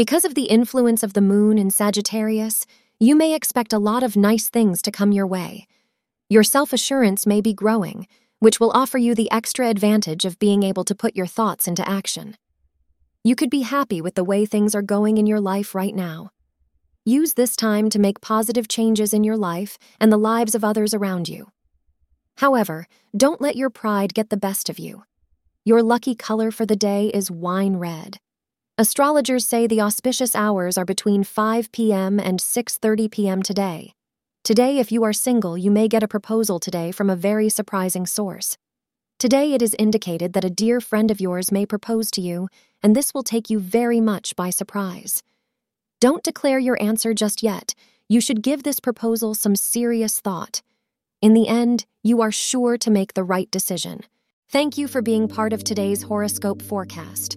Because of the influence of the moon in Sagittarius, you may expect a lot of nice things to come your way. Your self assurance may be growing, which will offer you the extra advantage of being able to put your thoughts into action. You could be happy with the way things are going in your life right now. Use this time to make positive changes in your life and the lives of others around you. However, don't let your pride get the best of you. Your lucky color for the day is wine red. Astrologers say the auspicious hours are between 5 p.m. and 6:30 p.m. today. Today, if you are single, you may get a proposal today from a very surprising source. Today, it is indicated that a dear friend of yours may propose to you, and this will take you very much by surprise. Don't declare your answer just yet. You should give this proposal some serious thought. In the end, you are sure to make the right decision. Thank you for being part of today's horoscope forecast.